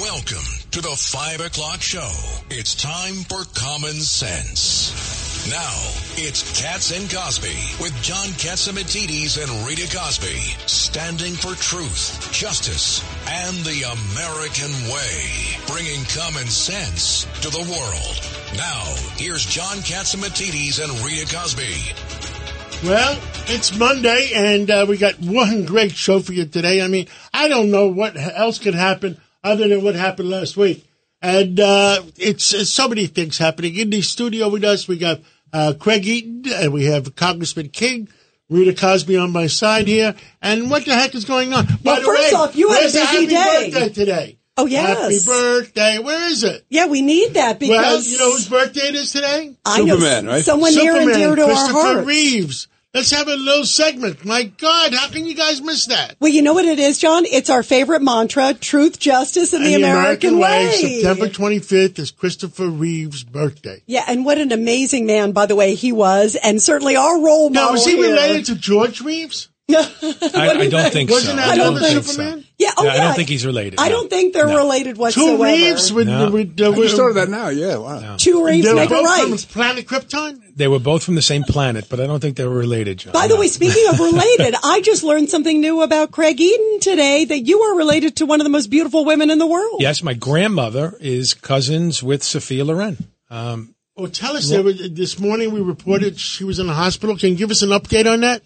Welcome to the 5 o'clock show. It's time for Common Sense. Now, it's Cats and Cosby with John Catsimatidis and Rita Cosby, standing for truth, justice, and the American way, bringing common sense to the world. Now, here's John Catsimatidis and Rita Cosby. Well, it's Monday, and uh, we got one great show for you today. I mean, I don't know what else could happen other than what happened last week. And uh, it's, it's so many things happening. In the studio with us, we got uh, Craig Eaton, and we have Congressman King, Rita Cosby on my side here. And what the heck is going on? Well, By the first way, off, you had a busy happy day. birthday today. Oh, yes. Happy birthday. Where is it? Yeah, we need that because well, you know whose birthday it is today? I know Superman, right? someone near and Superman, dear to our Christopher hearts. Reeves. Let's have a little segment. My God, how can you guys miss that? Well, you know what it is, John? It's our favorite mantra: truth, justice, and the, And American, way. September 25th is Christopher Reeves' birthday. Yeah, and what an amazing man, by the way, he was, and certainly our role Now, model. was he here. related to George Reeves? I, I don't think Wasn't so. that I don't think Superman? so. Yeah, oh Yeah, yeah. I don't think he's related. I no. don't think they're No. related whatsoever. Two Reeves with, No. with, uh, I with just thought of that now. Yeah, wow. Two Reeves They were make a both right. from planet Krypton. They were both from the same planet, but I don't think they were related, John. By the No. way, speaking of related, I just learned something new about Craig Eaton today that you are related to one of the most beautiful women in the world. yes, my grandmother is cousins with Sophia Loren. Um, Well, tell us, there was, this morning we reported she was in the hospital. Can you give us an update on that?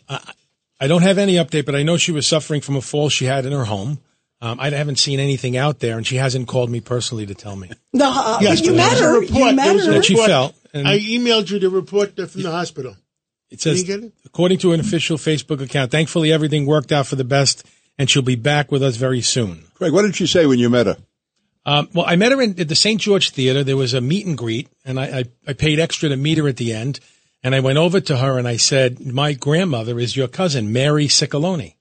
I don't have any update, but I know she was suffering from a fall she had in her home. Um, I haven't seen anything out there, and she hasn't called me personally to tell me No, uh, Yes, you but there was a matter. report. You There matter. was a that she report. felt. And I emailed you the report from the hospital. it says, Did you get it? according to an official Facebook account, thankfully everything worked out for the best, and she'll be back with us very soon. Craig, what did she say when you met her? Um, well, I met her in, at the St. George Theater. There was a meet and greet, and I, I, I paid extra to meet her at the end. And I went over to her and I said, "My grandmother is your cousin, Mary Scicolone,"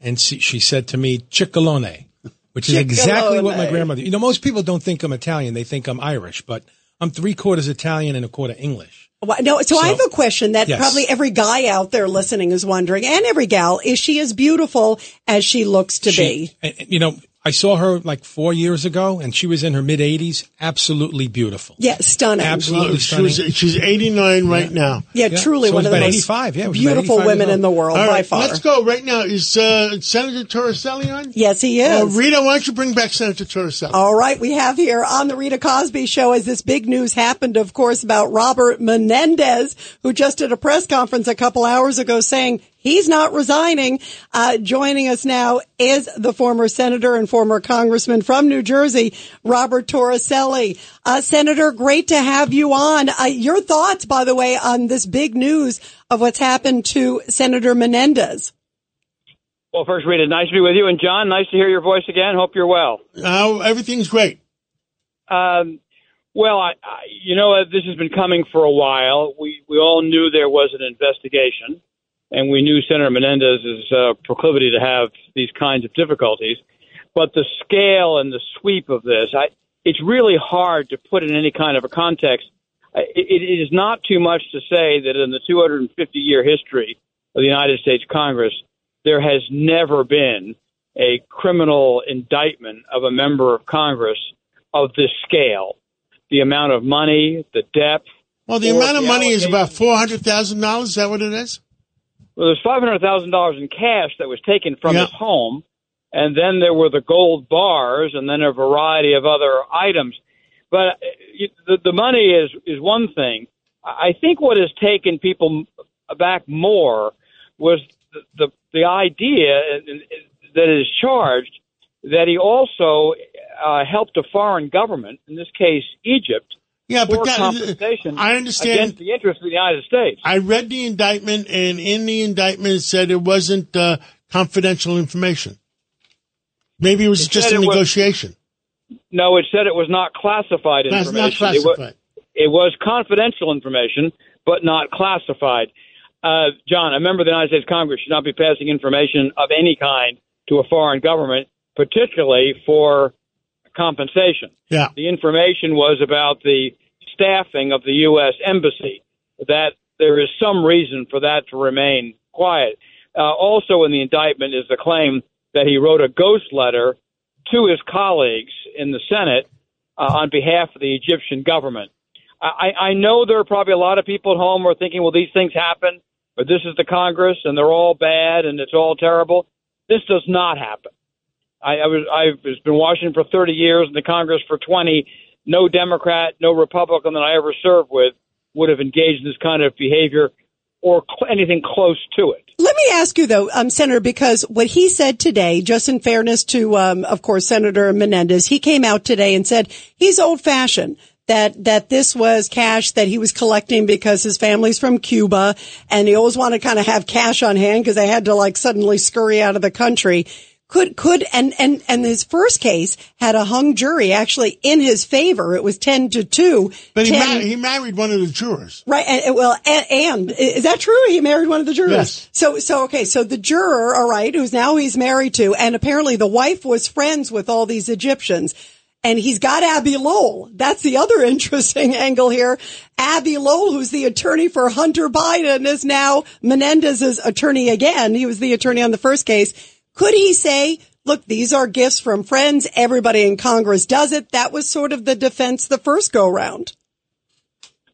and she, she said to me, "Scicolone," which is exactly what my grandmother. You know, most people don't think I'm Italian; they think I'm Irish, but I'm three quarters Italian and a quarter English. Well, No, so, I have a question that Yes. probably every guy out there listening is wondering, and every gal, is she as beautiful as she looks to She, be? you know, I saw her like four years ago, and she was in her mid 80s, absolutely beautiful. Yeah, stunning. Absolutely Well, she was, stunning. she's 89 right now. Yeah, Yeah, truly so one of the most 85, yeah, it was about beautiful women in the world All by far. let's go right now. Is uh, Senator Torricelli on? Yes, he is. Uh, Rita, why don't you bring back Senator Torricelli? All right, we have here on the Rita Cosby show as this big news happened, of course, about Robert Menendez, who just did a press conference a couple hours ago saying he's not resigning. Uh, joining us now is the former senator and former congressman from New Jersey, Robert Torricelli. Uh, senator, great to have you on. Uh, your thoughts, by the way, on this big news of what's happened to Senator Menendez. Well, first, Rita, nice to be with you, and John, nice to hear your voice again. Hope you're well. Uh, everything's great. Um, well, I, I, you know, uh, this has been coming for a while. We we all knew there was an investigation, and we knew Senator Menendez's uh, proclivity to have these kinds of difficulties. But the scale and the sweep of this, I, it's really hard to put in any kind of a context. It, it is not too much to say that in the 250 year history of the United States Congress, there has never been a criminal indictment of a member of Congress of this scale. The amount of money, the depth. Well, the amount of the money is about $400,000. Is that what it is? Well, there's five hundred thousand dollars in cash that was taken from Yeah. his home, and then there were the gold bars, and then a variety of other items. But uh, the, the money is is one thing. I think what has taken people back more was the the, the idea uh, that is charged that he also uh, helped a foreign government, in this case Egypt, Yeah, but that, compensation I understand. against the interest of the United States. I read the indictment, and in the indictment it said it wasn't uh, confidential information. Maybe it was It just a it was- negotiation. No, it said it was not classified That's information. not It wa- classified. it was confidential information, but not classified. Uh, John, a member of the United States Congress should not be passing information of any kind to a foreign government, particularly for compensation. Yeah. The information was about the staffing of the U.S. Embassy, that there is some reason for that to remain quiet. Uh, also in the indictment is the claim that he wrote a ghost letter to his colleagues in the Senate uh, on behalf of the Egyptian government. I, I know there are probably a lot of people at home who are thinking, well, these things happen, but this is the Congress and they're all bad and it's all terrible. This does not happen. I, I was I've been Washington for 30 years and the Congress for 20. No Democrat, no Republican that I ever served with would have engaged in this kind of behavior or cl- anything close to it. Let me ask you though, um, Senator, because what he said today, just in fairness to, um, of course, Senator Menendez, he came out today and said he's old fashioned. That, that this was cash that he was collecting because his family's from Cuba and he always wanted to kind of have cash on hand because they had to like suddenly scurry out of the country. Could, could, and, and, and his first case had a hung jury actually in his favor. It was 10 to 2. But he, 10 mar- he married one of the jurors. Right. And, and- well, and, and is that true? He married one of the jurors. Yes. So, so, okay. So the juror, all right, who's now he's married to, and apparently the wife was friends with all these Egyptians. And he's got Abbe Lowell. That's the other interesting angle here. Abbe Lowell, who's the attorney for Hunter Biden, is now Menendez's attorney again. He was the attorney on the first case. Could he say, look, these are gifts from friends. Everybody in Congress does it. That was sort of the defense the first go round.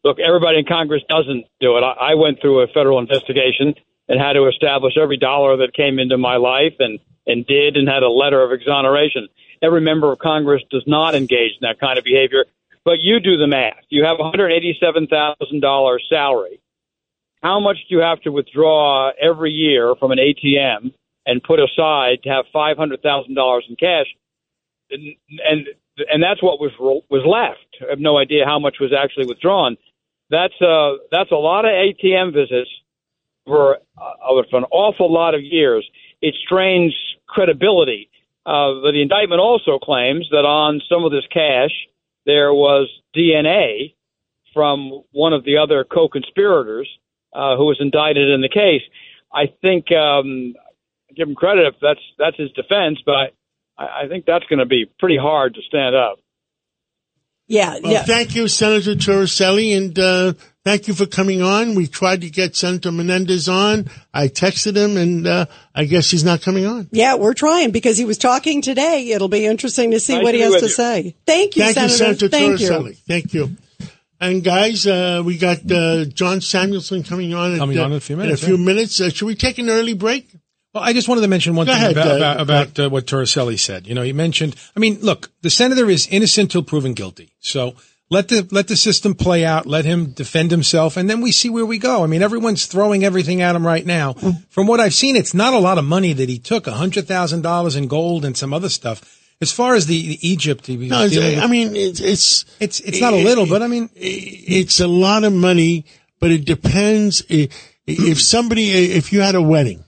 Look, everybody in Congress doesn't do it. I, I went through a federal investigation and had to establish every dollar that came into my life and, and did and had a letter of exoneration. Every member of Congress does not engage in that kind of behavior. But you do the math. You have a $187,000 salary. How much do you have to withdraw every year from an ATM and put aside to have $500,000 in cash? And, and and that's what was was left. I have no idea how much was actually withdrawn. That's uh that's a lot of ATM visits for uh, for an awful lot of years. It strains credibility. Uh, but the indictment also claims that on some of this cash there was DNA from one of the other co-conspirators uh, who was indicted in the case. I think um, give him credit if that's that's his defense, but I, I think that's going to be pretty hard to stand up. Yeah. Well, yeah. thank you, Senator Torricelli, and uh, thank you for coming on. We tried to get Senator Menendez on. I texted him, and uh, I guess he's not coming on. Yeah, we're trying because he was talking today. It'll be interesting to see Nice what to he has to you. say. Thank you, Thank Senator. you, Senator Thank Torricelli. you. Thank you. And guys, uh, we got uh, John Samuelson coming on. Coming at, on in a few minutes, In a few yeah. minutes. Uh, should we take an early break? Well, I just wanted to mention one Go thing ahead, about about, about uh, what Torricelli said. You know, he mentioned. I mean, look, the senator is innocent till proven guilty. So let the let the system play out. Let him defend himself, and then we see where we go. I mean, everyone's throwing everything at him right now. From what I've seen, it's not a lot of money that he took. A hundred thousand dollars in gold and some other stuff. As far as the, the Egypt, he was No, dealing with- I mean, it's it's it's it's not a little, but I mean, it's a lot of money, but it depends if somebody if you had a wedding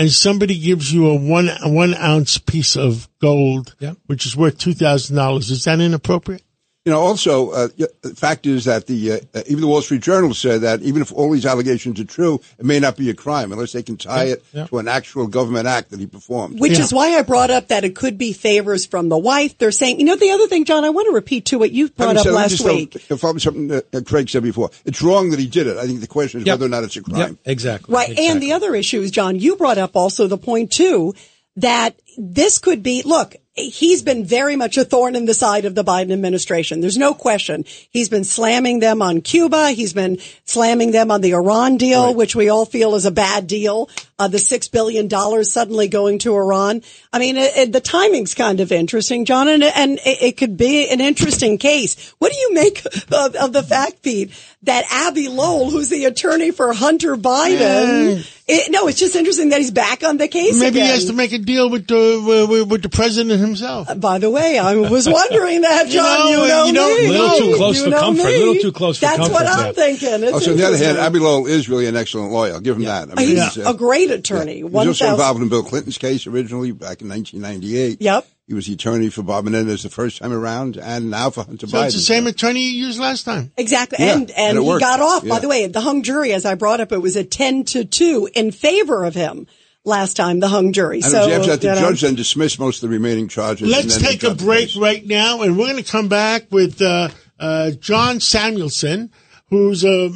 and somebody gives you a one a one ounce piece of gold, Yeah. which is worth two thousand dollars, is that inappropriate? You know, also, uh, the fact is that the uh, uh, even the Wall Street Journal said that even if all these allegations are true, it may not be a crime unless they can tie it yeah. to an actual government act that he performed. Which Yeah. is why I brought up that it could be favors from the wife. They're saying, you know, the other thing, John, I want to repeat to what you brought up said- last just throw- week. Follow something uh, uh, Craig said before. It's wrong that he did it. I think the question is Yep. whether or not it's a crime. Yep, exactly. Right. exactly. And the other issue is, John, you brought up also the point too, that this could be, look, he's been very much a thorn in the side of the Biden administration. There's no question. He's been slamming them on Cuba. He's been slamming them on the Iran deal, which we all feel is a bad deal. Uh, the six billion dollars suddenly going to Iran. I mean, it, it, the timing's kind of interesting, John, and, and it, it could be an interesting case. What do you make of, of the fact, Pete, that Abbe Lowell, who's the attorney for Hunter Biden, it, no, it's just interesting that he's back on the case Maybe again. he has to make a deal with the with, with the president himself. By the way, I was wondering that, You John. know, You know, you don't me. know. Little too close You for comfort. me. Little too close for That's comfort, what I'm yeah. thinking. It's Also, on the other hand. Abbe Lowell is really an excellent lawyer. I'll give him that. I mean, He's he's, uh, a great lead attorney. He was One also thousand. involved in Bill Clinton's case originally back in 1998. Yep. He was the attorney for Bob Menendez the first time around, and now for Hunter So Biden. it's the same attorney you used last time. Exactly. Yeah, and, and, and he worked. got off, by the way, the hung jury, as I brought up, it was a 10 to 2 in favor of him last time, the hung jury. And so, after that, the you know, judge then dismissed most of the remaining charges. Let's take a break case. right now, and we're going to come back with uh, uh, John Samuelson, who's uh,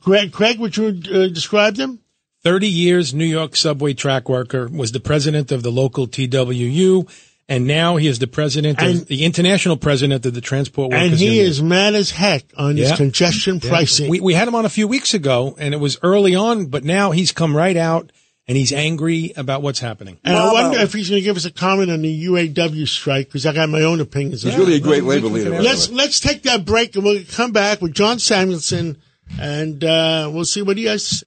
Craig. Craig, would you uh, describe him? 30 years New York subway track worker, was the president of the local TWU, and now he is the president And- of the international president of the Transport Workers And he Union. is mad as heck on his congestion Yeah. pricing. We, we had him on a few weeks ago, and it was early on, but now he's come right out and he's angry about what's happening. and I wonder if he's going to give us a comment on the UAW strike because I got my own opinions. He's on really a great labor leader. can by the Let's let's take that break and we'll come back with John Samuelson and uh, we'll see what he has.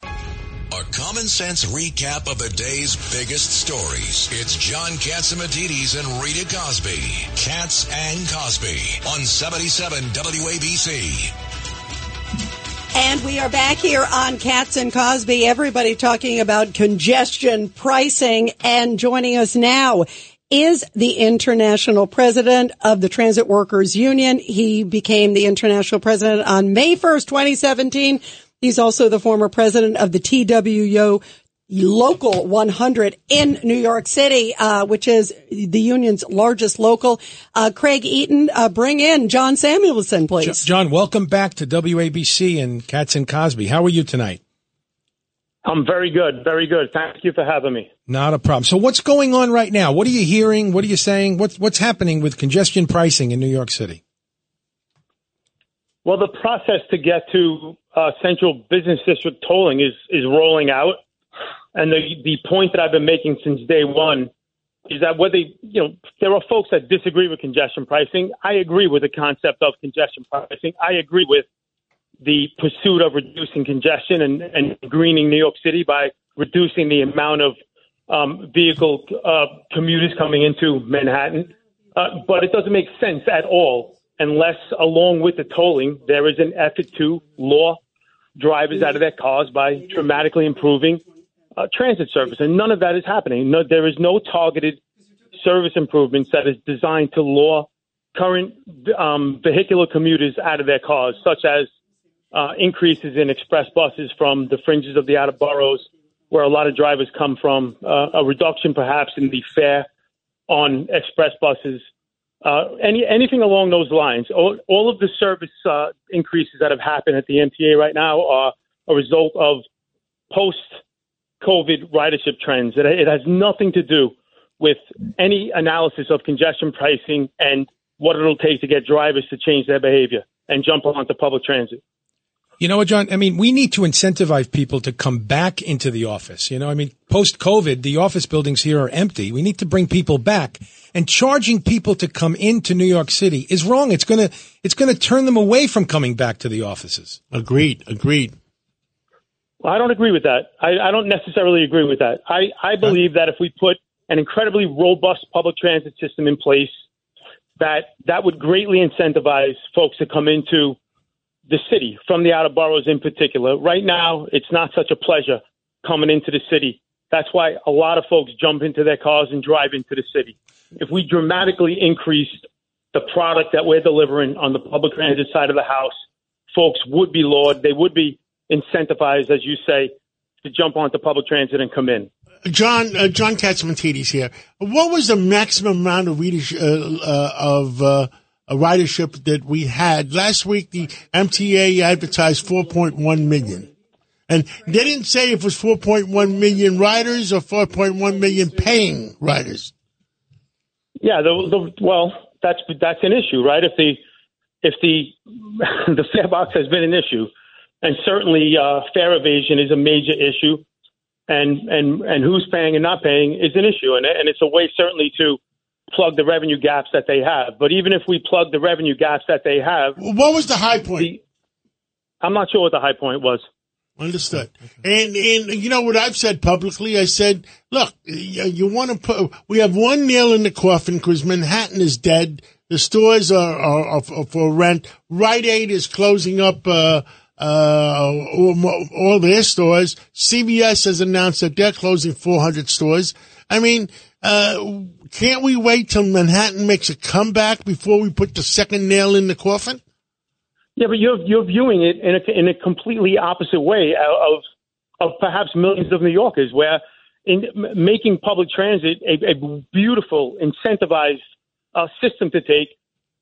A common sense recap of the day's biggest stories. It's John Catsimatidis and Rita Cosby. Cats and Cosby on 77 WABC. And we are back here on Cats and Cosby. Everybody talking about congestion pricing and joining us now is the international president of the Transit Workers Union. He became the international president on May 1st, 2017. He's also the former president of the TWU Local 100 in New York City, uh, which is the union's largest local. Uh, Craig Eaton, uh, bring in John Samuelson, please. John, welcome back to WABC and Cats and Cosby. How are you tonight? I'm very good, very good. Thank you for having me. Not a problem. So what's going on right now? What are you hearing? What are you saying? What's, what's happening with congestion pricing in New York City? Well, the process to get to uh, central business district tolling is is rolling out, and the the point that I've been making since day one is that whether you know there are folks that disagree with congestion pricing. I agree with the concept of congestion pricing. I agree with the pursuit of reducing congestion and, and greening New York City by reducing the amount of um, vehicle uh, commuters coming into Manhattan. Uh, but it doesn't make sense at all unless, along with the tolling, there is an effort to law drivers out of their cars by dramatically improving uh, transit service. And none of that is happening. No, there is no targeted service improvements that is designed to law current um, vehicular commuters out of their cars, such as uh, increases in express buses from the fringes of the outer boroughs, where a lot of drivers come from, uh, a reduction perhaps in the fare on express buses, uh, any anything along those lines. All, all of the service uh, increases that have happened at the MTA right now are a result of post COVID ridership trends. It, it has nothing to do with any analysis of congestion pricing and what it'll take to get drivers to change their behavior and jump onto public transit. You know what, John? I mean, we need to incentivize people to come back into the office. You know, I mean, post COVID, the office buildings here are empty. We need to bring people back and charging people to come into New York City is wrong. It's going to, it's going to turn them away from coming back to the offices. Agreed. Agreed. Well, I don't agree with that. I, I don't necessarily agree with that. I, I believe that if we put an incredibly robust public transit system in place, that that would greatly incentivize folks to come into the city from the outer boroughs in particular. Right now, it's not such a pleasure coming into the city. That's why a lot of folks jump into their cars and drive into the city. If we dramatically increased the product that we're delivering on the public transit side of the house, folks would be lauded. They would be incentivized, as you say, to jump onto public transit and come in. John uh, John Catsimatidis here. What was the maximum amount of readership, uh, uh, of uh, a ridership that we had last week? The MTA advertised 4.1 million, and they didn't say if it was 4.1 million riders or 4.1 million paying riders. Yeah, the, the, well, that's that's an issue, right? If the if the the fare box has been an issue, and certainly uh, fare evasion is a major issue, and and and who's paying and not paying is an issue, and and it's a way certainly to plug the revenue gaps that they have. But even if we plug the revenue gaps that they have, What was the high point? the, I'm not sure what the high point was. Understood. And and you know what I've said publicly? I said, look, you, you want to put. We have one nail in the coffin because Manhattan is dead. The stores are, are, are for rent. Rite Aid is closing up uh, uh, all, all their stores. CVS has announced that they're closing 400 stores. I mean, uh, can't we wait till Manhattan makes a comeback before we put the second nail in the coffin? Yeah, but you're you're viewing it in a in a completely opposite way of of perhaps millions of New Yorkers, where in making public transit a, a beautiful, incentivized uh, system to take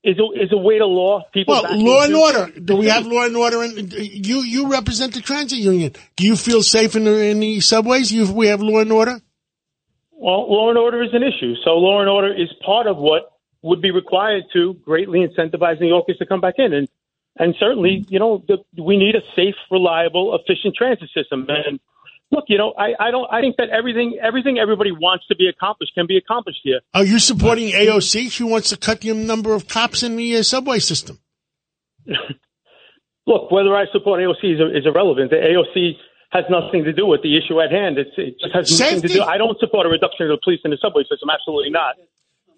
is a, is a way to law people. Well, law and order. Do we have law and order? And you you represent the transit union. Do you feel safe in the in the subways? You we have law and order. Well, law and order is an issue. So law and order is part of what would be required to greatly incentivize New Yorkers to come back in. And and certainly, you know, the, we need a safe, reliable, efficient transit system. And look, you know, I, I don't I think that everything everything everybody wants to be accomplished can be accomplished here. Are you supporting AOC? She wants to cut the number of cops in the uh, subway system. look, whether I support AOC is, is irrelevant. The AOC has nothing to do with the issue at hand. It's, it just has nothing to do. I don't support a reduction of the police in the subway system. Absolutely not.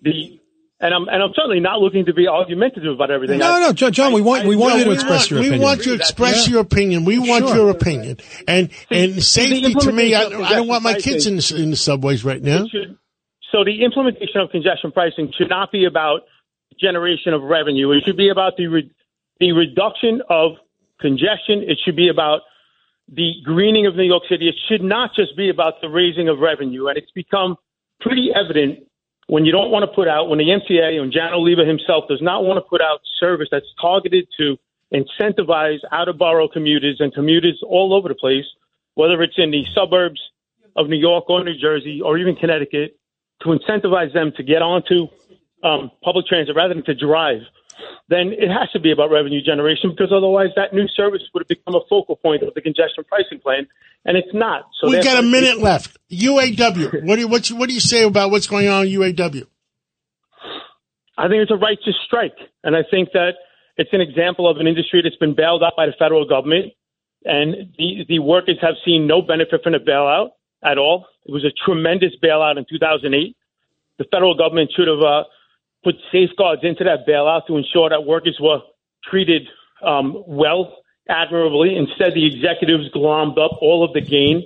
The and I'm and I'm certainly not looking to be argumentative about everything. No, no, John, John we want we want you to express want, your opinion. We want you to express yeah. your opinion. We want sure. your opinion. And and safety to me, I, I don't want my kids in the, in the subways right now. Should, so the implementation of congestion pricing should not be about generation of revenue. It should be about the re, the reduction of congestion. It should be about the greening of New York City. It should not just be about the raising of revenue. And it's become pretty evident when you don't want to put out, when the MTA and Janno Lieber himself does not want to put out service that's targeted to incentivize out of borough commuters and commuters all over the place, whether it's in the suburbs of New York or New Jersey or even Connecticut, to incentivize them to get onto um, public transit rather than to drive then it has to be about revenue generation because otherwise that new service would have become a focal point of the congestion pricing plan, and it's not. So we got a minute left. UAW. what do you, what, what do you say about what's going on in UAW? I think it's a righteous strike, and I think that it's an example of an industry that's been bailed out by the federal government, and the the workers have seen no benefit from the bailout at all. It was a tremendous bailout in 2008. The federal government should have. Uh, put safeguards into that bailout to ensure that workers were treated um, well, admirably. Instead, the executives glommed up all of the gain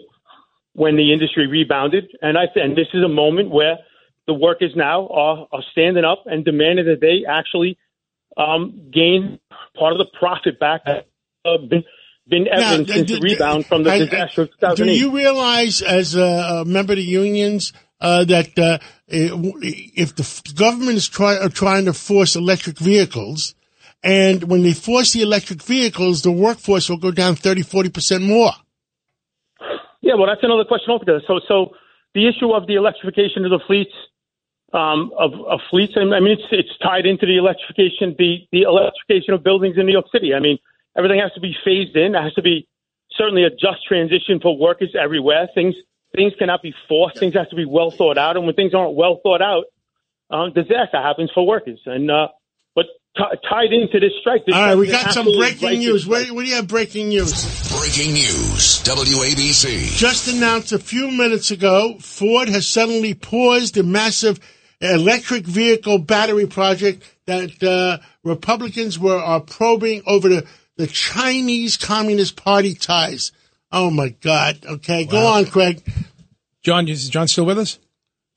when the industry rebounded. And I and this is a moment where the workers now are, are standing up and demanding that they actually um, gain part of the profit back. Uh, been, been evident now, since the rebound from the I, disaster of 2008. Do you realize, as a member of the unions, uh, that uh, if the government is try, are trying to force electric vehicles, and when they force the electric vehicles, the workforce will go down 30, 40% more. Yeah, well, that's another question altogether. So, so the issue of the electrification of the fleets, um, of, of fleets, I mean, it's, it's tied into the electrification, the, the electrification of buildings in New York City. I mean, everything has to be phased in. It has to be certainly a just transition for workers everywhere. Things things cannot be forced. Things have to be well thought out. And when things aren't well thought out, um, disaster happens for workers. And uh, but t- tied into this strike, this all right, we got some breaking news. What, what do you have? Breaking news. Breaking news. WABC just announced a few minutes ago. Ford has suddenly paused the massive electric vehicle battery project that uh, Republicans were are probing over the the Chinese Communist Party ties. Oh my God. Okay, wow. go on, Craig. John, is John still with us?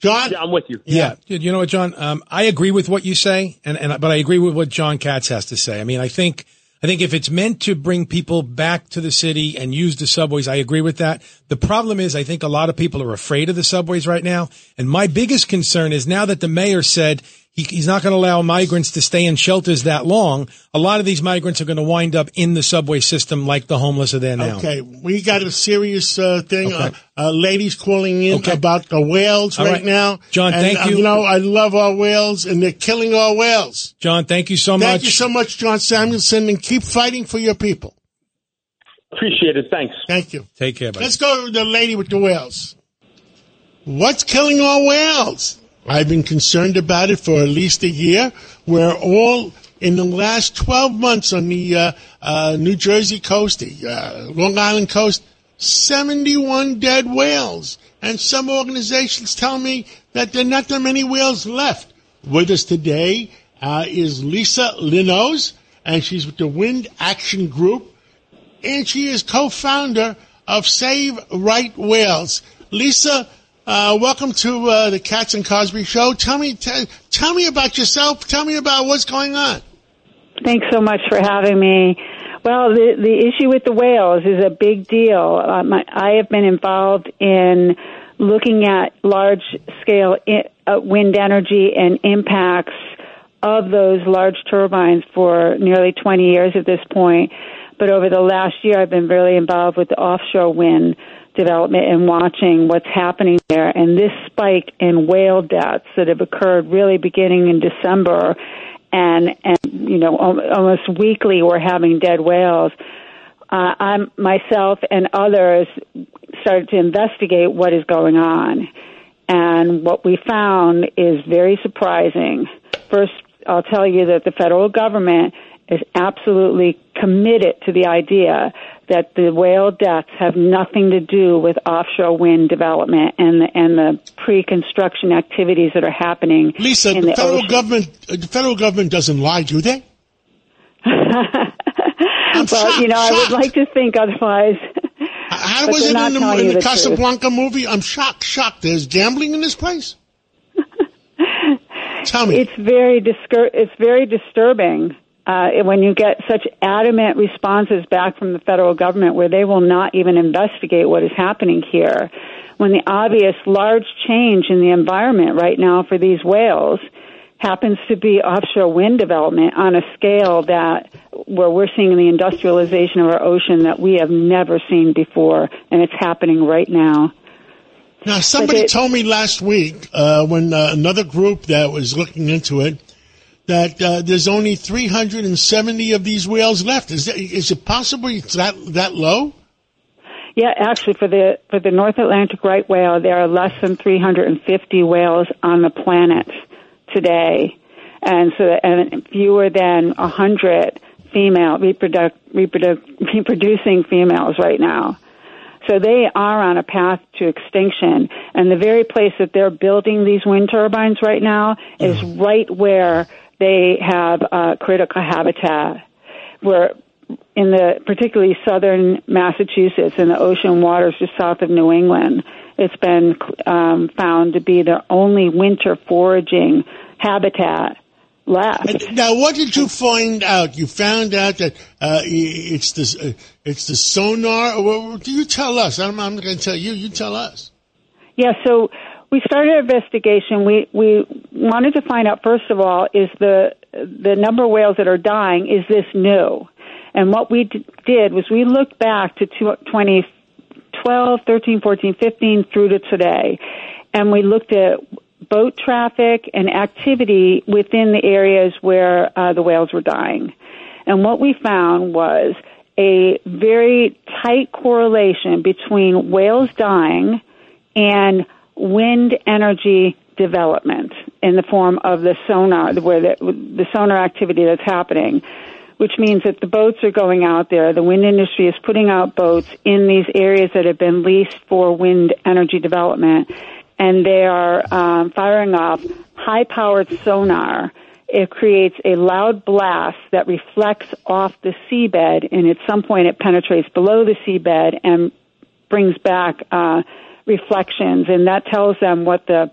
John, yeah, I'm with you. Yeah, yeah. you know what, John? Um, I agree with what you say, and, and but I agree with what John Cats has to say. I mean, I think I think if it's meant to bring people back to the city and use the subways, I agree with that. The problem is, I think a lot of people are afraid of the subways right now, and my biggest concern is now that the mayor said he, he's not going to allow migrants to stay in shelters that long. A lot of these migrants are going to wind up in the subway system like the homeless are there now. Okay, we got a serious uh, thing. Okay. Uh, uh, ladies calling in okay. about the whales right, right, now. John, and, thank uh, you. you know, I love our whales, and they're killing our whales. John, thank you so thank much. Thank you so much, John Samuelson, and keep fighting for your people. Appreciate it. Thanks. Thank you. Take care, buddy. Let's go to the lady with the whales. What's killing our whales? I've been concerned about it for at least a year. We're all in the last 12 months on the uh, uh, New Jersey coast, the uh, Long Island coast, 71 dead whales. And some organizations tell me that there are not that many whales left. With us today uh, is Lisa Linowes, and she's with the Wind Action Group. and she is co-founder of Save Right Whales. Lisa, uh, welcome to uh, the Cats and Cosby Show. Tell me, t- tell me about yourself. Tell me about what's going on. Thanks so much for having me. Well, the the issue with the whales is a big deal. I, I have been involved in looking at large scale uh, wind energy and impacts of those large turbines for nearly 20 years at this point. But over the last year, I've been really involved with the offshore wind development and watching what's happening there. And this spike in whale deaths that have occurred really beginning in December and, and, you know, almost weekly we're having dead whales. Uh, I'm myself and others started to investigate what is going on. And what we found is very surprising. First, I'll tell you that the federal government is absolutely committed to the idea that the whale deaths have nothing to do with offshore wind development and the, and the pre-construction activities that are happening. Lisa, the, the federal ocean. government, uh, the federal government doesn't lie, do they? I'm well, shocked, you know, I would like to think otherwise. How was it in the, in the the truth. Casablanca movie? I'm shocked, shocked. There's gambling in this place. Tell me. It's very discur- it's very disturbing uh, when you get such adamant responses back from the federal government where they will not even investigate what is happening here. When the obvious large change in the environment right now for these whales happens to be offshore wind development on a scale that where we're seeing the industrialization of our ocean that we have never seen before, and it's happening right now. Now, somebody it- told me last week uh, when uh, another group that was looking into it that uh, there's only 370 of these whales left. Is, that, is it possible it's that that low? Yeah, actually, for the for the North Atlantic right whale, there are less than 350 whales on the planet today, and so and fewer than 100 female reproduc, reproduc, reproducing females right now. So they are on a path to extinction, and the very place that they're building these wind turbines right now is right where they have uh, critical habitat, where in the particularly southern Massachusetts and the ocean waters just south of New England, it's been um, found to be the only winter foraging habitat left. Now, what did you find out? You found out that uh, it's the uh, it's the sonar. Well, do you tell us? I'm, I'm going to tell you. You tell us. Yeah, so we started our investigation. We we wanted to find out first of all is the the number of whales that are dying is this new? And what we d- did was we looked back to two- 2012, 13, 14, 15 through to today, and we looked at boat traffic and activity within the areas where uh, the whales were dying. And what we found was a very tight correlation between whales dying and wind energy development in the form of the sonar, where the, the sonar activity that's happening, which means that the boats are going out there. The wind industry is putting out boats in these areas that have been leased for wind energy development, and they are um, firing off high-powered sonar. It creates a loud blast that reflects off the seabed, and at some point it penetrates below the seabed and brings back uh, reflections, and that tells them what the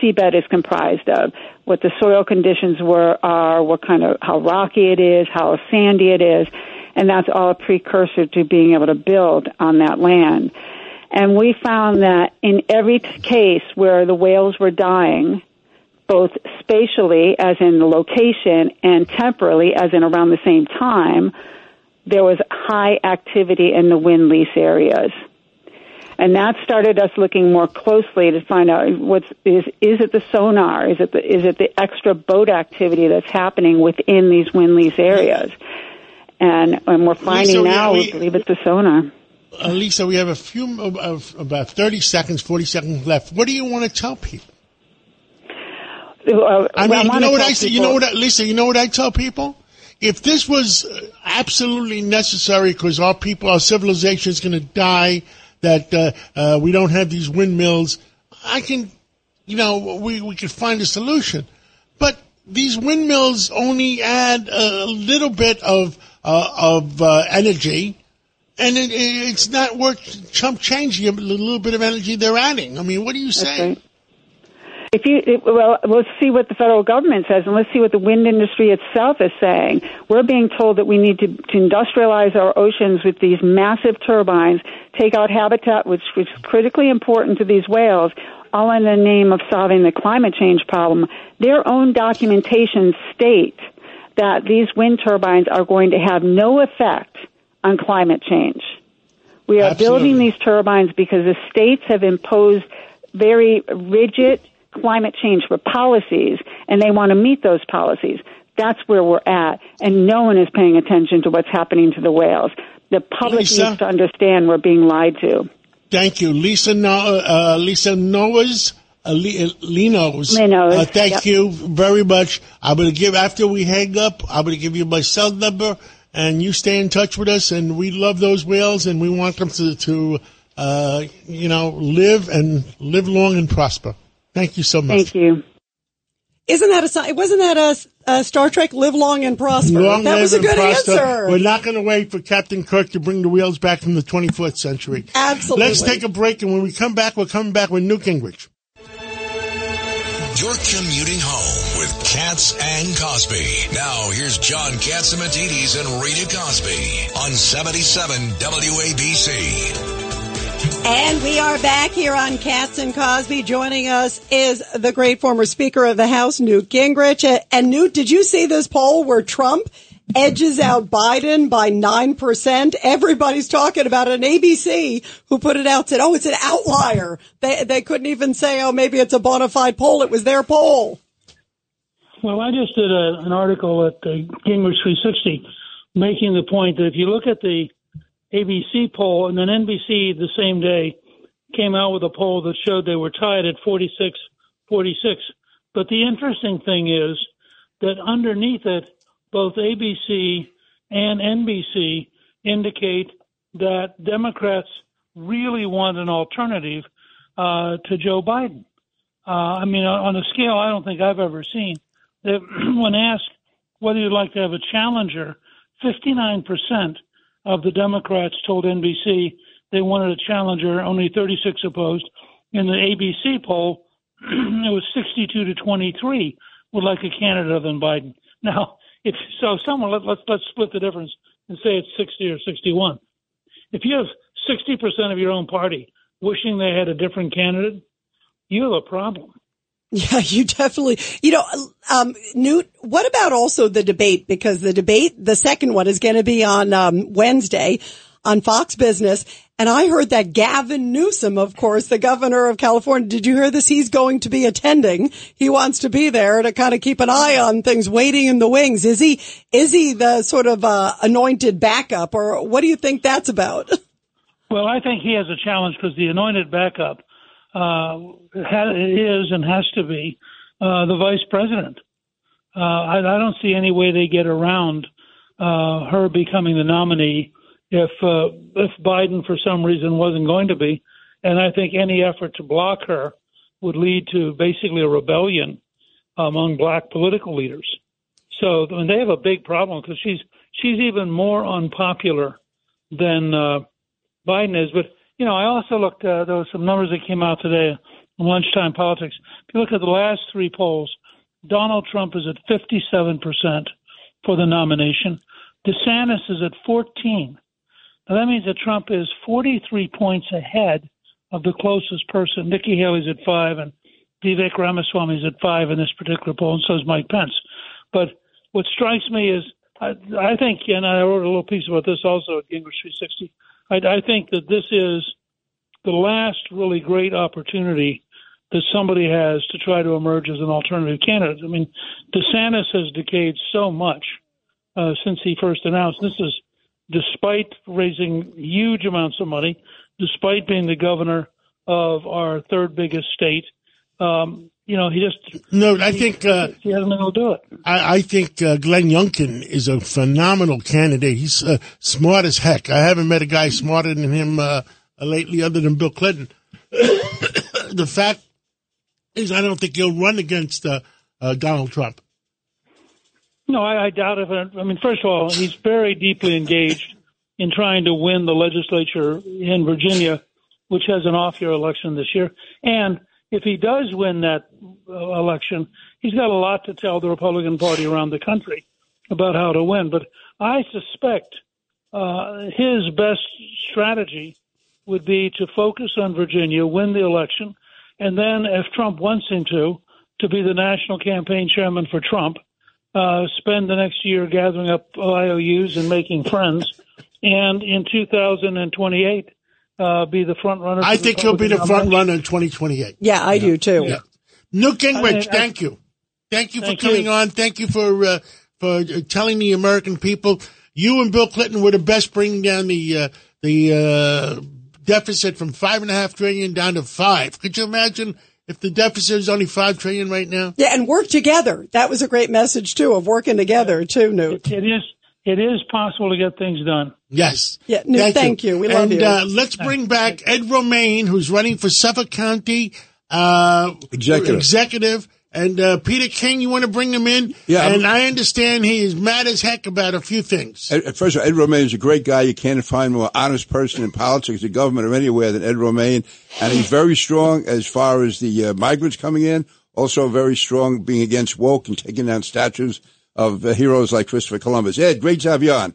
seabed is comprised of, what the soil conditions were are, what kind of how rocky it is, how sandy it is, and that's all a precursor to being able to build on that land. And we found that in every case where the whales were dying, both spatially, as in the location, and temporally, as in around the same time, there was high activity in the wind lease areas. And that started us looking more closely to find out what's is is it the sonar? Is it the is it the extra boat activity that's happening within these wind lease areas? And and we're finding Lisa, now we, we- believe it's the sonar. Uh, Lisa, we have a few of, of about 30 seconds, 40 seconds left. What do you want to tell people? Uh, I mean, you know what I say? You know what, I, Lisa? You know what I tell people? If this was uh, absolutely necessary because our people, our civilization is going to die, that uh, uh, we don't have these windmills, I can, you know, we we could find a solution. But these windmills only add a little bit of uh, of uh, energy and it, it, it's not worth Trump changing a little bit of energy they're adding. I mean, what are you saying? If you well, let's see what the federal government says, and let's see what the wind industry itself is saying. We're being told that we need to, to industrialize our oceans with these massive turbines, take out habitat, which, which is critically important to these whales, all in the name of solving the climate change problem. Their own documentation state that these wind turbines are going to have no effect on climate change. We are Absolutely. building these turbines because the states have imposed very rigid climate change for policies, and they want to meet those policies. That's where we're at, and no one is paying attention to what's happening to the whales. The public Lisa? needs to understand we're being lied to. Thank you, Lisa. No, uh, Lisa Noah's. Uh, Le- uh, Linowes. Linowes, Uh, thank yep. you very much. I'm going to give, after we hang up, I'm going to give you my cell number and you stay in touch with us. And we love those whales and we want them to, to uh, you know, live and live long and prosper. Thank you so much. Thank you. Isn't that a sign? Wasn't that a, a Star Trek live long and prosper? Long that was a good prosper. answer. We're not going to wait for Captain Kirk to bring the wheels back from the 24th century. Absolutely. Let's take a break, and when we come back, we're coming back with Newt Gingrich. You're commuting home with Cats and Cosby. Now here's John Catsimatidis and Rita Cosby on 77 WABC. And we are back here on Cats and Cosby. Joining us is the great former Speaker of the House, Newt Gingrich. And Newt, did you see this poll where Trump edges out Biden by 9%? Everybody's talking about it. ABC who put it out said, oh, it's an outlier. They, they couldn't even say, oh, maybe it's a bona fide poll. It was their poll. Well, I just did a, an article at uh, Gingrich 360 making the point that if you look at the ABC poll and then NBC the same day came out with a poll that showed they were tied at 46 46. But the interesting thing is that underneath it, both ABC and NBC indicate that Democrats really want an alternative uh, to Joe Biden. Uh, I mean, on a scale I don't think I've ever seen, that when asked whether you'd like to have a challenger, 59% of the Democrats told NBC they wanted a challenger, only 36 opposed. In the ABC poll, it was 62 to 23 would like a candidate other than Biden. Now, if so, someone let, let's let's split the difference and say it's 60 or 61. If you have 60% of your own party wishing they had a different candidate, you have a problem. Yeah, you definitely, you know, um, Newt, what about also the debate? Because the debate, the second one is going to be on, um, Wednesday on Fox Business. And I heard that Gavin Newsom, of course, the governor of California, did you hear this? He's going to be attending. He wants to be there to kind of keep an eye on things waiting in the wings. Is he, is he the sort of, uh, anointed backup or what do you think that's about? Well, I think he has a challenge because the anointed backup uh, is and has to be uh, the vice president. Uh, I, I don't see any way they get around uh, her becoming the nominee if uh, if Biden for some reason wasn't going to be, and I think any effort to block her would lead to basically a rebellion among black political leaders. So I mean, they have a big problem because she's she's even more unpopular than uh, Biden is. But you know, I also looked. Uh, there were some numbers that came out today on lunchtime politics. If you look at the last three polls, Donald Trump is at 57 percent for the nomination. DeSantis is at 14. Now that means that Trump is 43 points ahead of the closest person. Nikki Haley's at five, and Vivek Ramaswamy is at five in this particular poll, and so is Mike Pence. But what strikes me is, I, I think, and I wrote a little piece about this also at Gingrich 360. I, I think that this is the last really great opportunity that somebody has to try to emerge as an alternative candidate. I mean, DeSantis has decayed so much uh, since he first announced. This is despite raising huge amounts of money, despite being the governor of our third biggest state. Um, you know, he just No, I think uh, he hasn't been able to do it. I, I think uh, Glenn Youngkin is a phenomenal candidate. He's uh, smart as heck. I haven't met a guy smarter than him uh, lately, other than Bill Clinton. the fact is, I don't think he'll run against uh, uh, Donald Trump. No, I, I doubt it. I mean, first of all, he's very deeply engaged in trying to win the legislature in Virginia, which has an off year election this year. And if he does win that uh, election, he's got a lot to tell the Republican Party around the country about how to win. But I suspect uh, his best strategy would be to focus on Virginia, win the election, and then, if Trump wants him to, to be the national campaign chairman for Trump, uh, spend the next year gathering up IOUs and making friends, and in 2028 uh, be the front runner. I think he'll be the front runner in 2028. Yeah, I do too. Yeah. Newt Gingrich, I mean, I- thank you. Thank you for Thank coming you. on. Thank you for uh, for uh, telling the American people you and Bill Clinton were the best bringing down the uh, the uh, deficit from five and a half trillion down to five. Could you imagine if the deficit is only five trillion right now? Yeah, and work together. That was a great message too of working together too, Newt. It is. It is possible to get things done. Yes. Yeah, Newt, thank you. We love and, you. Uh, let's bring back Ed Romaine, who's running for Suffolk County uh, Executive. executive. And uh, Peter King, you want to bring him in? Yeah, I'm- And I understand he is mad as heck about a few things. Ed, first of all, Ed Romaine is a great guy. You can't find a more honest person in politics, the government, or anywhere than Ed Romaine. And he's very strong as far as the uh, migrants coming in. Also very strong being against woke and taking down statues of uh, heroes like Christopher Columbus. Ed, great to have you on.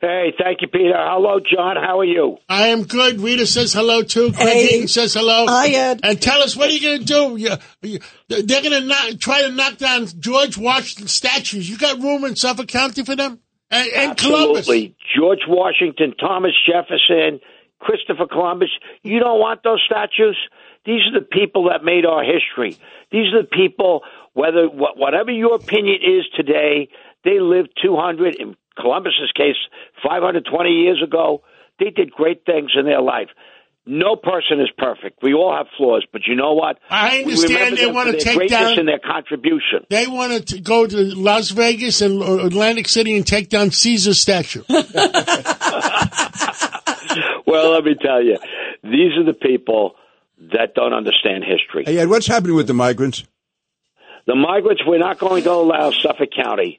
Hey, thank you, Peter. Hello, John. How are you? I am good. Rita says hello too. Craig Hey. Eaton says hello. Hi, Ed. And tell us what are you going to do? You, you, they're going to try to knock down George Washington statues. You got room in Suffolk County for them? And, and Columbus. Absolutely. George Washington, Thomas Jefferson, Christopher Columbus. You don't want those statues? These are the people that made our history. These are the people, whether wh- whatever your opinion is today, they lived 200, in Columbus's case, 520 years ago. They did great things in their life. No person is perfect. We all have flaws, but you know what? I understand they wanna take greatness down- and their contribution. They wanted to go to Las Vegas and or Atlantic City and take down Caesar's statue. Well, let me tell you, these are the people that don't understand history. Hey, Ed, what's happening with the migrants? The migrants, we're not going to allow Suffolk County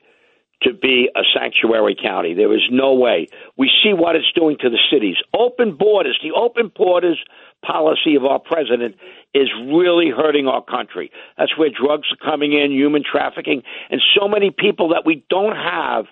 to be a sanctuary county. There is no way. We see what it's doing to the cities. Open borders, the open borders policy of our president is really hurting our country. That's where drugs are coming in, human trafficking, and so many people that we don't have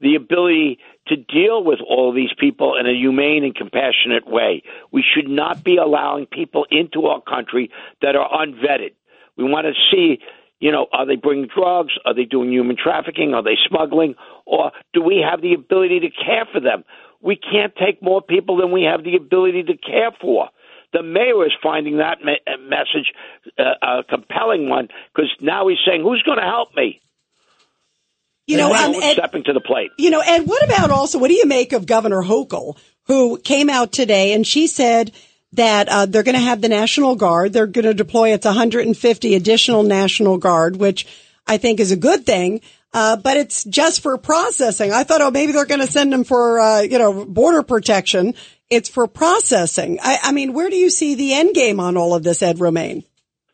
the ability to deal with all these people in a humane and compassionate way. We should not be allowing people into our country that are unvetted. We want to see, you know, are they bringing drugs? Are they doing human trafficking? Are they smuggling? Or do we have the ability to care for them? We can't take more people than we have the ability to care for. The mayor is finding that me- uh, message uh, a compelling one because now he's saying, "Who's going to help me?" you know, um, Ed, stepping to the plate. You know, and what about also, what do you make of Governor Hochul, who came out today and she said that uh, they're going to have the National Guard. They're going to deploy its 150 additional National Guard, which I think is a good thing. Uh, but it's just for processing. I thought, oh, maybe they're going to send them for, uh, you know, border protection. It's for processing. I, I mean, where do you see the end game on all of this, Ed Romaine?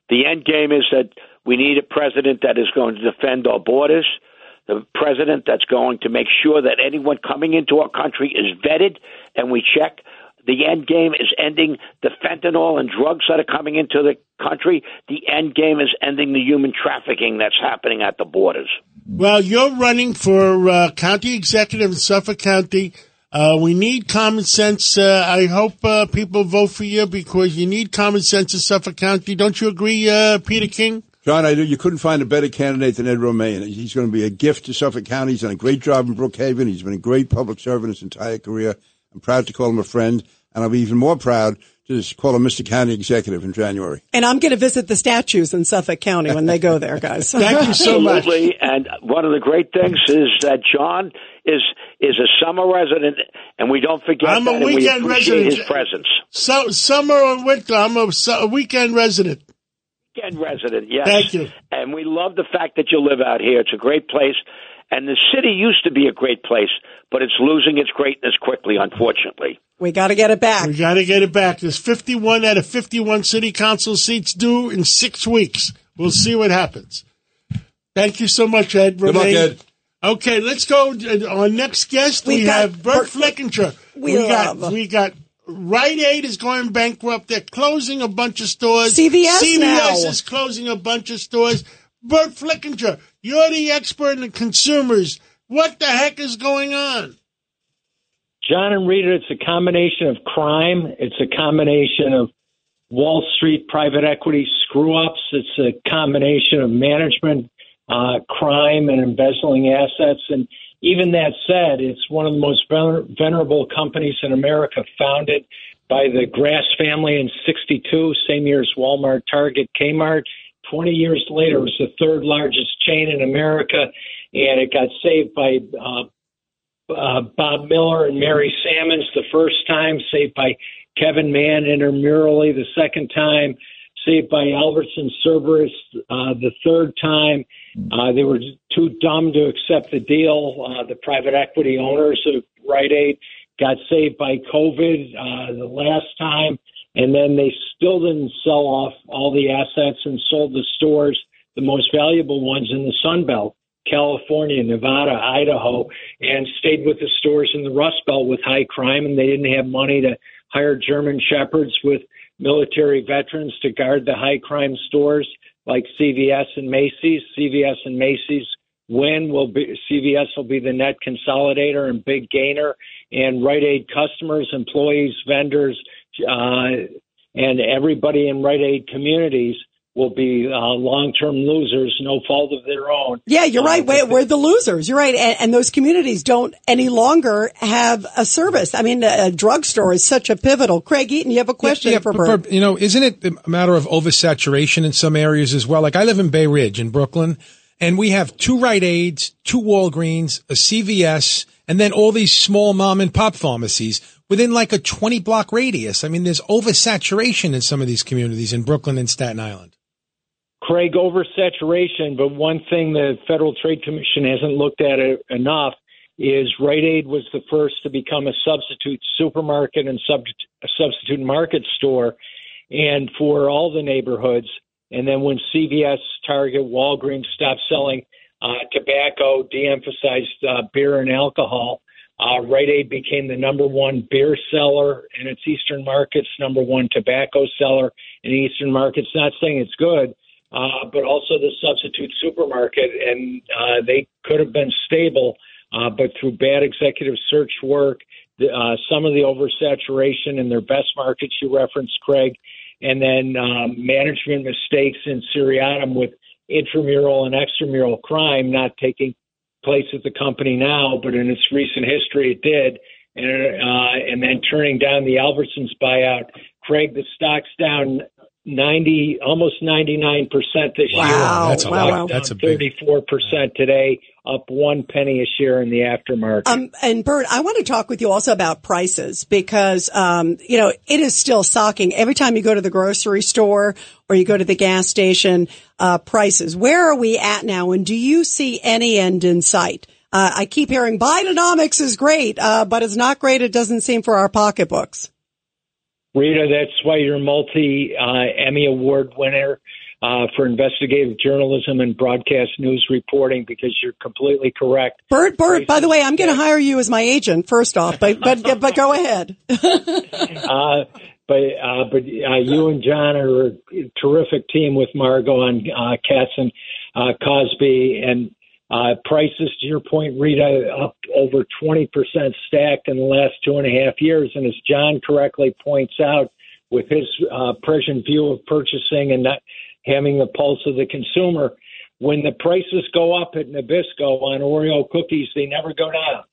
The end game is that we need a president that is going to defend our borders, the president that's going to make sure that anyone coming into our country is vetted and we check. The end game is ending the fentanyl and drugs that are coming into the country. The end game is ending the human trafficking that's happening at the borders. Well, you're running for uh, county executive in Suffolk County. Uh, we need common sense. Uh, I hope uh, people vote for you because you need common sense in Suffolk County. Don't you agree, uh, Peter King? John, I know you couldn't find a better candidate than Ed Romaine. He's going to be a gift to Suffolk County. He's done a great job in Brookhaven. He's been a great public servant his entire career. I'm proud to call him a friend, and I'll be even more proud to call him Mr. County Executive in January. And I'm going to visit the statues in Suffolk County when they go there, guys. Thank you so much. Absolutely. And one of the great things is that John is is a summer resident, and we don't forget I'm a that, and we weekend appreciate resident. his presence. So, summer or winter, I'm a, su- a weekend resident. Weekend resident, yes. Thank you. And we love the fact that you live out here. It's a great place. And the city used to be a great place, but it's losing its greatness quickly, unfortunately. We got to get it back. We got to get it back. There's 51 out of 51 city council seats due in six weeks. We'll see what happens. Thank you so much, Ed. Good luck, Ed. Okay, let's go. Uh, our next guest, we, We got have Burt Burt Flickinger. We got love. we got Rite Aid is going bankrupt. They're closing a bunch of stores. CVS CVS now. is closing a bunch of stores. Burt Flickinger, you're the expert in the consumers. What the heck is going on? John and Rita, it's a combination of crime. It's a combination of Wall Street private equity screw ups. It's a combination of management uh, crime and embezzling assets. And even that said, it's one of the most vener- venerable companies in America, founded by the Grass family in 62, same year as Walmart, Target, Kmart. 20 years later, it was the third largest chain in America, and it got saved by uh, uh, Bob Miller and Mary Sammons the first time, saved by Kevin Mann intramurally the second time, saved by Albertson Cerberus uh, the third time. Uh, they were too dumb to accept the deal. Uh, the private equity owners of Rite Aid got saved by COVID uh, the last time, and then they still didn't sell off all the assets and sold the stores, the most valuable ones in the Sun Belt. California, Nevada, Idaho, and stayed with the stores in the Rust Belt with high crime, and they didn't have money to hire German shepherds with military veterans to guard the high crime stores like CVS and Macy's. CVS and Macy's win will be CVS will be the net consolidator and big gainer, and Rite Aid customers, employees, vendors, uh, and everybody in Rite Aid communities will be uh, long-term losers, no fault of their own. Yeah, you're Uh, right. We're, we're the losers. You're right. And, and those communities don't any longer have a service. I mean, a, a drugstore is such a pivotal. Craig Eaton, you have a question Yeah, for but- Burt. you know, isn't it a matter of oversaturation in some areas as well? Like I live in Bay Ridge in Brooklyn, and we have two Rite Aids, two Walgreens, a CVS, and then all these small mom and pop pharmacies within like a 20 block radius. I mean, there's oversaturation in some of these communities in Brooklyn and Staten Island. Craig, oversaturation, but one thing the Federal Trade Commission hasn't looked at enough is Rite Aid was the first to become a substitute supermarket and sub- substitute market store, and for all the neighborhoods. And then when CVS, Target, Walgreens stopped selling uh, tobacco, de-emphasized uh, beer and alcohol, uh, Rite Aid became the number one beer seller in its eastern markets, number one tobacco seller in eastern markets. Not saying it's good, uh, but also the substitute supermarket, and uh, they could have been stable, uh, but through bad executive search work, the, uh, some of the oversaturation in their best markets you referenced, Craig, and then um, management mistakes in Seriatim with intramural and extramural crime not taking place at the company now, but in its recent history it did, and uh, and then turning down the Albertsons buyout. Craig, the stock's down ninety, almost ninety nine percent this Wow. year. That's a wow, lot. wow. That's a big. thirty four percent today, up one penny a share in the aftermarket. Um, and Burt, I want to talk with you also about prices because, um, you know, it is still socking. Every time you go to the grocery store or you go to the gas station, uh, prices. Where are we at now? And do you see any end in sight? Uh, I keep hearing Bidenomics is great, uh, but it's not great. It doesn't seem for our pocketbooks. Rita, that's why you're multi uh, Emmy Award winner uh, for investigative journalism and broadcast news reporting because you're completely correct. Burt, Burt, by the way, I'm going to hire you as my agent first off, but, but, but go ahead. uh, but uh, but uh, you and John are a terrific team with Margot on uh, Cats and uh, Cosby and uh, prices. To your point, Rita, up over twenty percent stacked in the last two and a half years. And as John correctly points out, with his uh, prescient view of purchasing and not having the pulse of the consumer, when the prices go up at Nabisco on Oreo cookies, they never go down.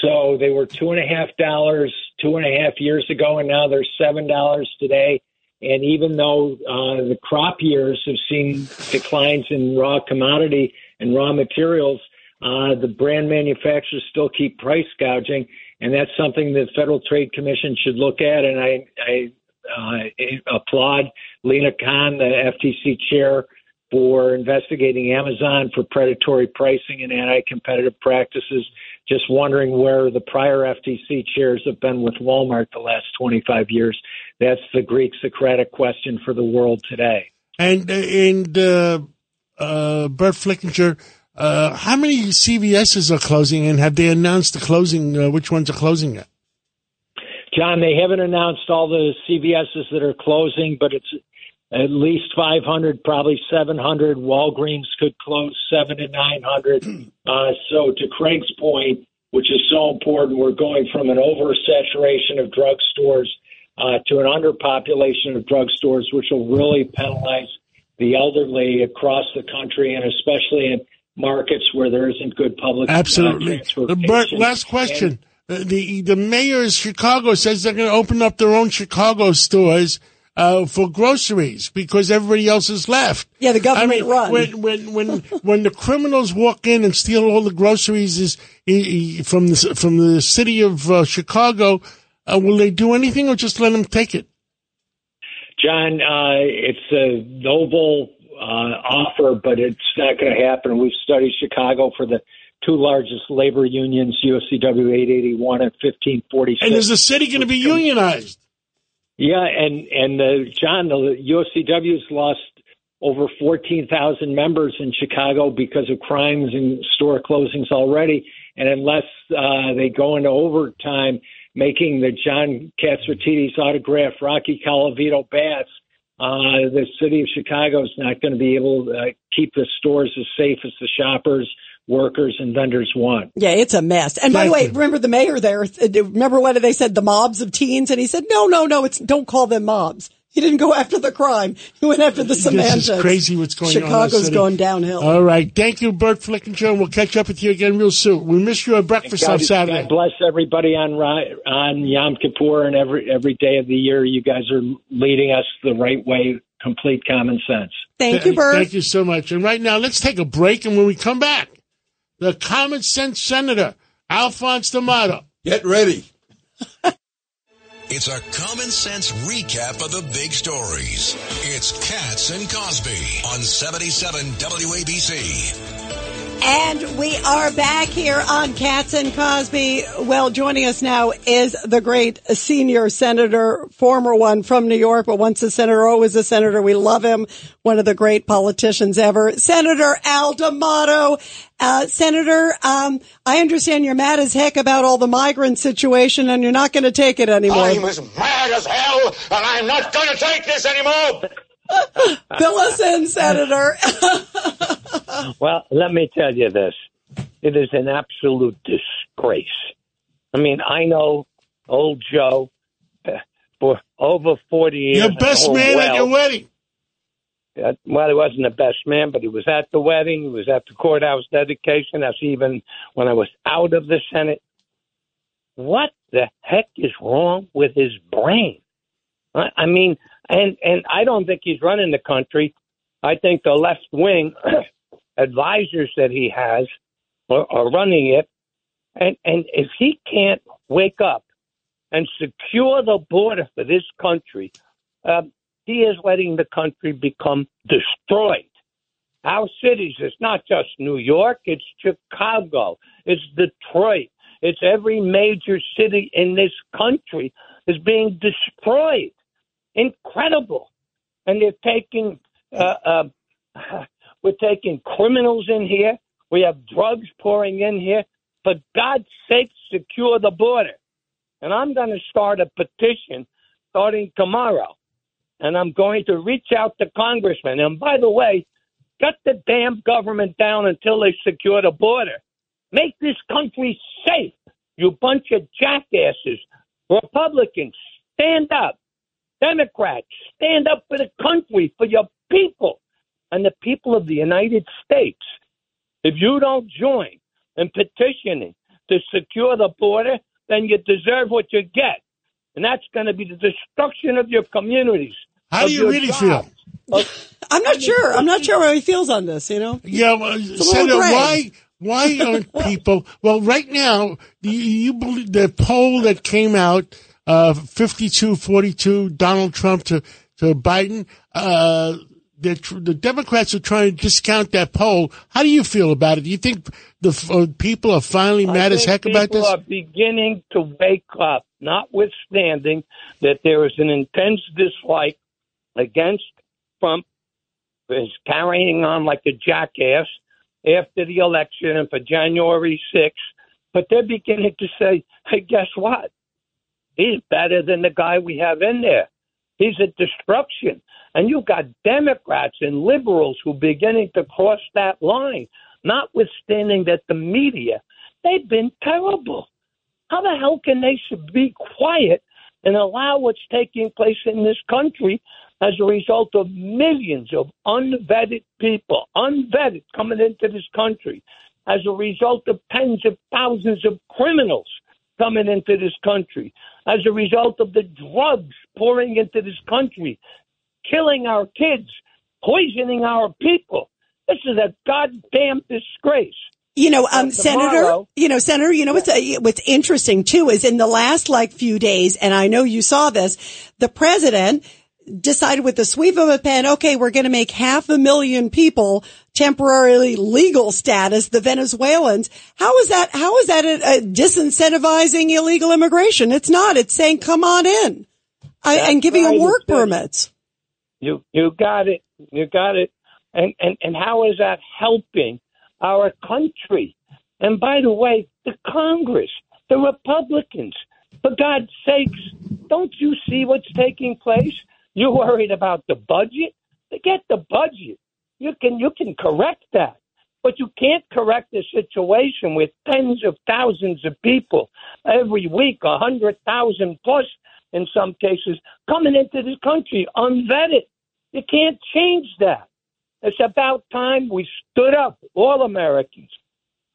So they were two and a half dollars two and a half years ago, and now they're seven dollars today. And even though uh, the crop years have seen declines in raw commodity and raw materials, uh, the brand manufacturers still keep price gouging, and that's something the Federal Trade Commission should look at. And I, I uh, applaud Lina Khan, the FTC chair, for investigating Amazon for predatory pricing and anti-competitive practices. Just wondering where the prior FTC chairs have been with Walmart the last 25 years. That's the Greek Socratic question for the world today. And and uh, uh, Burt Flickinger, Uh, how many CVSs are closing, and have they announced the closing? Uh, which ones are closing yet? John, they haven't announced all the CVSs that are closing, but it's at least 500, probably 700. Walgreens could close seven to 900. Uh, so, to Craig's point, which is so important, we're going from an oversaturation of drugstores uh, to an underpopulation of drugstores, which will really penalize the elderly across the country and especially in markets where there isn't good public uh, Absolutely. transportation. Burt, last question. Uh, the the mayor of Chicago says they're going to open up their own Chicago stores uh, for groceries because everybody else has left. Yeah, the government I mean, run. When when when when the criminals walk in and steal all the groceries is i- i- from the from the city of uh, Chicago, uh, will they do anything or just let them take it? John, uh, it's a noble uh, offer, but it's not going to happen. We've studied Chicago for the two largest labor unions, UFCW 881 and 1546. And is the city going to be unionized? Yeah, and and uh, John, the UFCW's lost over 14,000 members in Chicago because of crimes and store closings already. And unless uh, they go into overtime, making the John Catsimatidis autograph Rocky Colavito bats, uh, the city of Chicago is not going to be able to uh, keep the stores as safe as the shoppers, workers, and vendors want. Yeah, it's a mess. And by the way, remember the mayor there? Remember what they said? The mobs of teens, and he said, "No, no, no. It's don't call them mobs." He didn't go after the crime. He went after the This semantics. is crazy what's going on. Chicago's going downhill. All right. Thank you, Burt Flickinger. We'll catch up with you again real soon. We miss you at breakfast God, on Saturday. God bless everybody on Ri- on Yom Kippur and every every day of the year. You guys are leading us the right way. Complete common sense. Thank you, Burt. Thank you so much. And right now, let's take a break. And when we come back, the common sense senator, Alphonse D'Amato. Get ready. It's a common sense recap of the big stories. It's Cats and Cosby on 77 WABC. And we are back here on Cats and Cosby. Well, joining us now is the great senior senator, former one from New York, but once a senator, always a senator. We love him. One of the great politicians ever. Senator Al D'Amato. Uh, Senator, um, I understand you're mad as heck about all the migrant situation and you're not going to take it anymore. I'm as mad as hell, and I'm not going to take this anymore. Fill us in, Senator. Well, let me tell you this. It is an absolute disgrace. I mean, I know old Joe uh, for over 40 years. Your best man well, at your wedding. uh, well, he wasn't the best man, but he was at the wedding. He was at the courthouse dedication. That's even when I was out of the Senate. What the heck is wrong with his brain? I, I mean, and and I don't think he's running the country. I think the left wing advisors that he has are, are running it, and and if he can't wake up and secure the border for this country, uh, he is letting the country become destroyed. Our cities, it's not just New York, it's Chicago, it's Detroit, it's every major city in this country is being destroyed. Incredible. And they're taking, uh, uh, we're taking criminals in here. We have drugs pouring in here. For God's sake, secure the border. And I'm going to start a petition starting tomorrow and I'm going to reach out to congressmen. And by the way, shut the damn government down until they secure the border. Make this country safe, you bunch of jackasses. Republicans, stand up. Democrats, stand up for the country, for your people, and the people of the United States. If you don't join in petitioning to secure the border, then you deserve what you get. And that's going to be the destruction of your communities. How do you really jobs. feel? I'm not sure. I'm not sure how he feels on this, you know? Yeah, well, Senator, why why aren't people? Well, right now, you, you believe the poll that came out, uh, 52-42, Donald Trump to to Biden. Uh, the the Democrats are trying to discount that poll. How do you feel about it? Do you think the uh, people are finally I mad as heck about this? people are beginning to wake up, notwithstanding that there is an intense dislike against Trump, is carrying on like a jackass, after the election and for January 6th, but they're beginning to say, hey, guess what? He's better than the guy we have in there. He's a destruction. And you've got Democrats and liberals who are beginning to cross that line, notwithstanding that the media, they've been terrible. How the hell can they be quiet and allow what's taking place in this country as a result of millions of unvetted people, unvetted, coming into this country, as a result of tens of thousands of criminals coming into this country, as a result of the drugs pouring into this country, killing our kids, poisoning our people. This is a goddamn disgrace. You know, um, Senator, you know, Senator, you know, what's, uh, what's interesting too is in the last like few days, and I know you saw this, the president decided with the sweep of a pen, okay, we're going to make half a million people temporarily legal status, the Venezuelans. How is that, how is that a, a disincentivizing illegal immigration? It's not. It's saying, come on in I, and giving right, them work it's permits. You you got it. You got it. And and and how is that helping our country? And by the way, the Congress, the Republicans, for God's sakes, don't you see what's taking place? You're worried about the budget? Forget the budget. You can you can correct that. But you can't correct a situation with tens of thousands of people every week, a hundred thousand plus in some cases, coming into this country unvetted. You can't change that. It's about time we stood up, all Americans.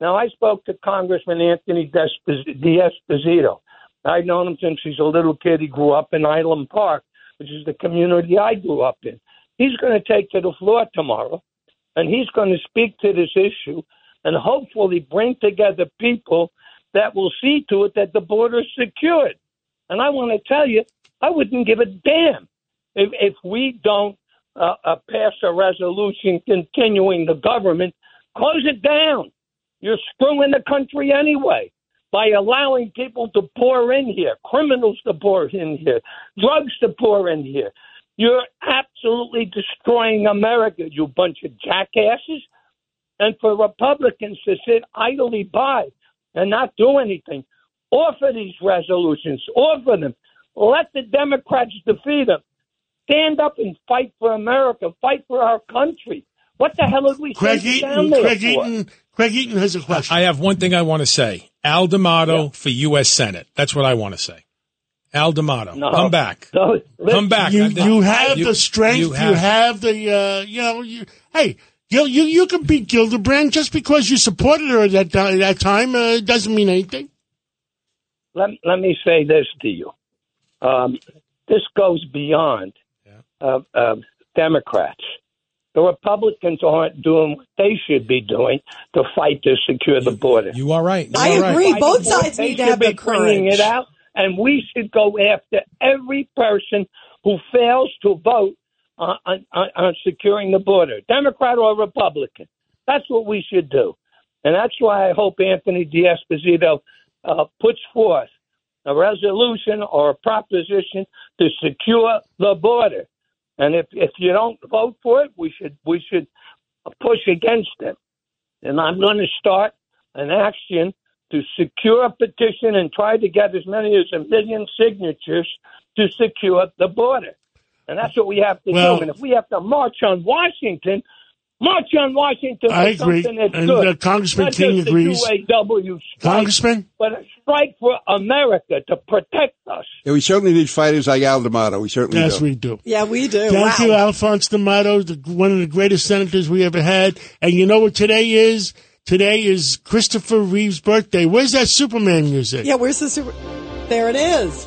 Now, I spoke to Congressman Anthony Despos- D'Esposito. I've known him since he's a little kid. He grew up in Island Park, which is the community I grew up in. He's going to take to the floor tomorrow, and he's going to speak to this issue and hopefully bring together people that will see to it that the border is secured. And I want to tell you, I wouldn't give a damn if, if we don't uh, uh, pass a resolution continuing the government. Close it down. You're screwing the country anyway by allowing people to pour in here, criminals to pour in here, drugs to pour in here. You're absolutely destroying America, you bunch of jackasses. And for Republicans to sit idly by and not do anything, offer these resolutions, offer them. Let the Democrats defeat them. Stand up and fight for America, fight for our country. What the hell are we Craig sent down Eaton, there Craig for? Eaton, Craig Eaton has a question. I have one thing I want to say. Al D'Amato for U.S. Senate. That's what I want to say. Al D'Amato, No. come back. No, come back. You, you have you- the strength. You have, the, uh, you know, you, hey, you, you, you can beat Gillibrand just because you supported her at that, ti- that time, uh, doesn't mean anything. let, let me say this to you. Um, this goes beyond uh, uh, Democrats. The Republicans aren't doing what they should be doing to fight to secure the border. You are right. I are agree. right. Both sides need to have be the bringing courage. it out, and we should go after every person who fails to vote on, on, on securing the border, Democrat or Republican. That's what we should do, and that's why I hope Anthony D'Esposito uh, puts forth a resolution or a proposition to secure the border. And if if you don't vote for it, we should we should push against it. And I'm going to start an action to secure a petition and try to get as many as a million signatures to secure the border. And that's what we have to Well- do. And if we have to march on Washington, march on Washington for I agree. something that's And, good. uh, Congressman Not King just agrees. UAW strike, Congressman? but a strike for America to protect us. Yeah, we certainly need fighters like Al D'Amato. We certainly Yes, do. we do. Yeah, we do. Thank wow. you, Alphonse D'Amato, the, one of the greatest senators we ever had. And you know what today is? Today is Christopher Reeve's birthday. Where's that Superman music? Yeah, where's the super? There it is.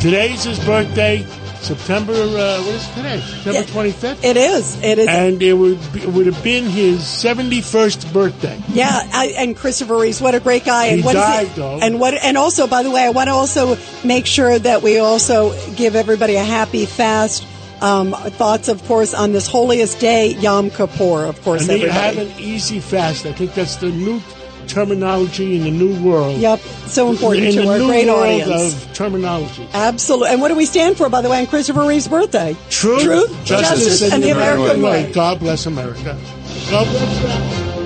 Today's his birthday, September, uh, what is today? September 25th? It is. It is. And it would, be, it would have been his 71st birthday. Yeah, I, and Christopher Reeves, what a great guy! And He what died, it- though. And what? And also, by the way, I want to also make sure that we also give everybody a happy fast. Um, thoughts, of course, on this holiest day, Yom Kippur. Of course, And they have an easy fast. I think that's the new terminology in the new world. Yep, so important in to the our great audience. of terminology. Absolutely. And what do we stand for, by the way, on Christopher Reeve's birthday? Truth, Truth, justice, and the American way. God bless America. God bless you.